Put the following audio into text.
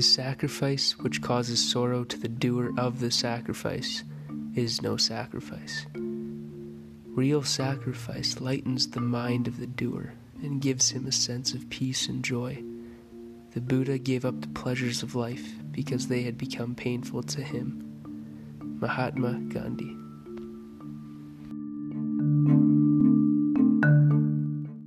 The sacrifice which causes sorrow to the doer of the sacrifice is no sacrifice. Real sacrifice lightens the mind of the doer and gives him a sense of peace and joy. The Buddha gave up the pleasures of life because they had become painful to him. Mahatma Gandhi.